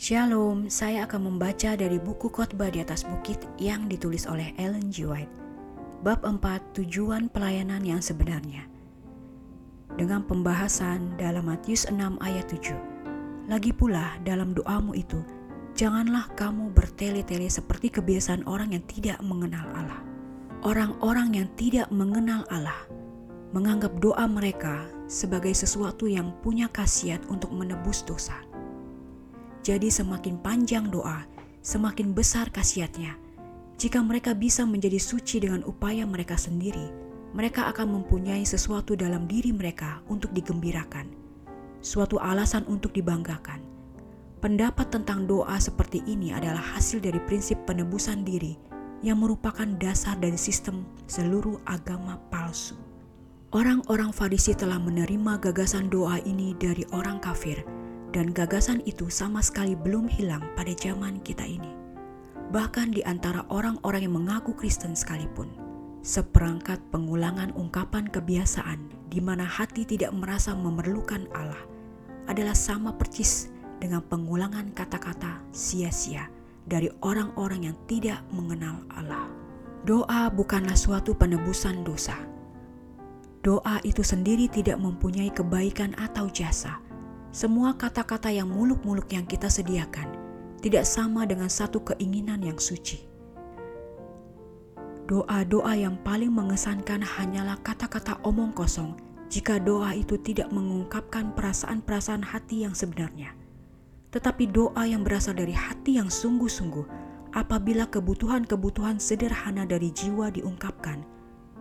Shalom, saya akan membaca dari buku khotbah di atas bukit yang ditulis oleh Ellen G. White. Bab 4, tujuan pelayanan yang sebenarnya. Dengan pembahasan dalam Matius 6 ayat 7. Lagi pula dalam doamu itu, janganlah kamu bertele-tele seperti kebiasaan orang yang tidak mengenal Allah. Orang-orang yang tidak mengenal Allah menganggap doa mereka sebagai sesuatu yang punya khasiat untuk menebus dosa jadi semakin panjang doa, semakin besar khasiatnya. Jika mereka bisa menjadi suci dengan upaya mereka sendiri, mereka akan mempunyai sesuatu dalam diri mereka untuk digembirakan, suatu alasan untuk dibanggakan. Pendapat tentang doa seperti ini adalah hasil dari prinsip penebusan diri yang merupakan dasar dari sistem seluruh agama palsu. Orang-orang Farisi telah menerima gagasan doa ini dari orang kafir dan gagasan itu sama sekali belum hilang pada zaman kita ini. Bahkan di antara orang-orang yang mengaku Kristen sekalipun, seperangkat pengulangan ungkapan kebiasaan di mana hati tidak merasa memerlukan Allah adalah sama percis dengan pengulangan kata-kata sia-sia dari orang-orang yang tidak mengenal Allah. Doa bukanlah suatu penebusan dosa. Doa itu sendiri tidak mempunyai kebaikan atau jasa semua kata-kata yang muluk-muluk yang kita sediakan tidak sama dengan satu keinginan yang suci. Doa-doa yang paling mengesankan hanyalah kata-kata omong kosong jika doa itu tidak mengungkapkan perasaan-perasaan hati yang sebenarnya. Tetapi doa yang berasal dari hati yang sungguh-sungguh apabila kebutuhan-kebutuhan sederhana dari jiwa diungkapkan,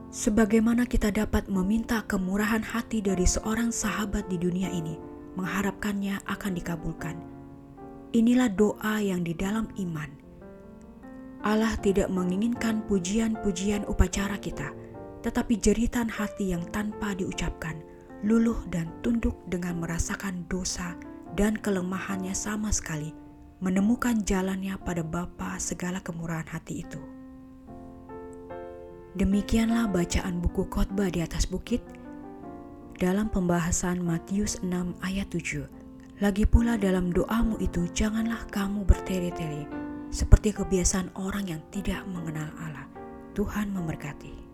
sebagaimana kita dapat meminta kemurahan hati dari seorang sahabat di dunia ini, mengharapkannya akan dikabulkan. Inilah doa yang di dalam iman. Allah tidak menginginkan pujian-pujian upacara kita, tetapi jeritan hati yang tanpa diucapkan, luluh dan tunduk dengan merasakan dosa dan kelemahannya sama sekali, menemukan jalannya pada Bapa segala kemurahan hati itu. Demikianlah bacaan buku khotbah di atas bukit dalam pembahasan Matius 6 ayat 7. Lagi pula dalam doamu itu janganlah kamu bertele-tele seperti kebiasaan orang yang tidak mengenal Allah. Tuhan memberkati.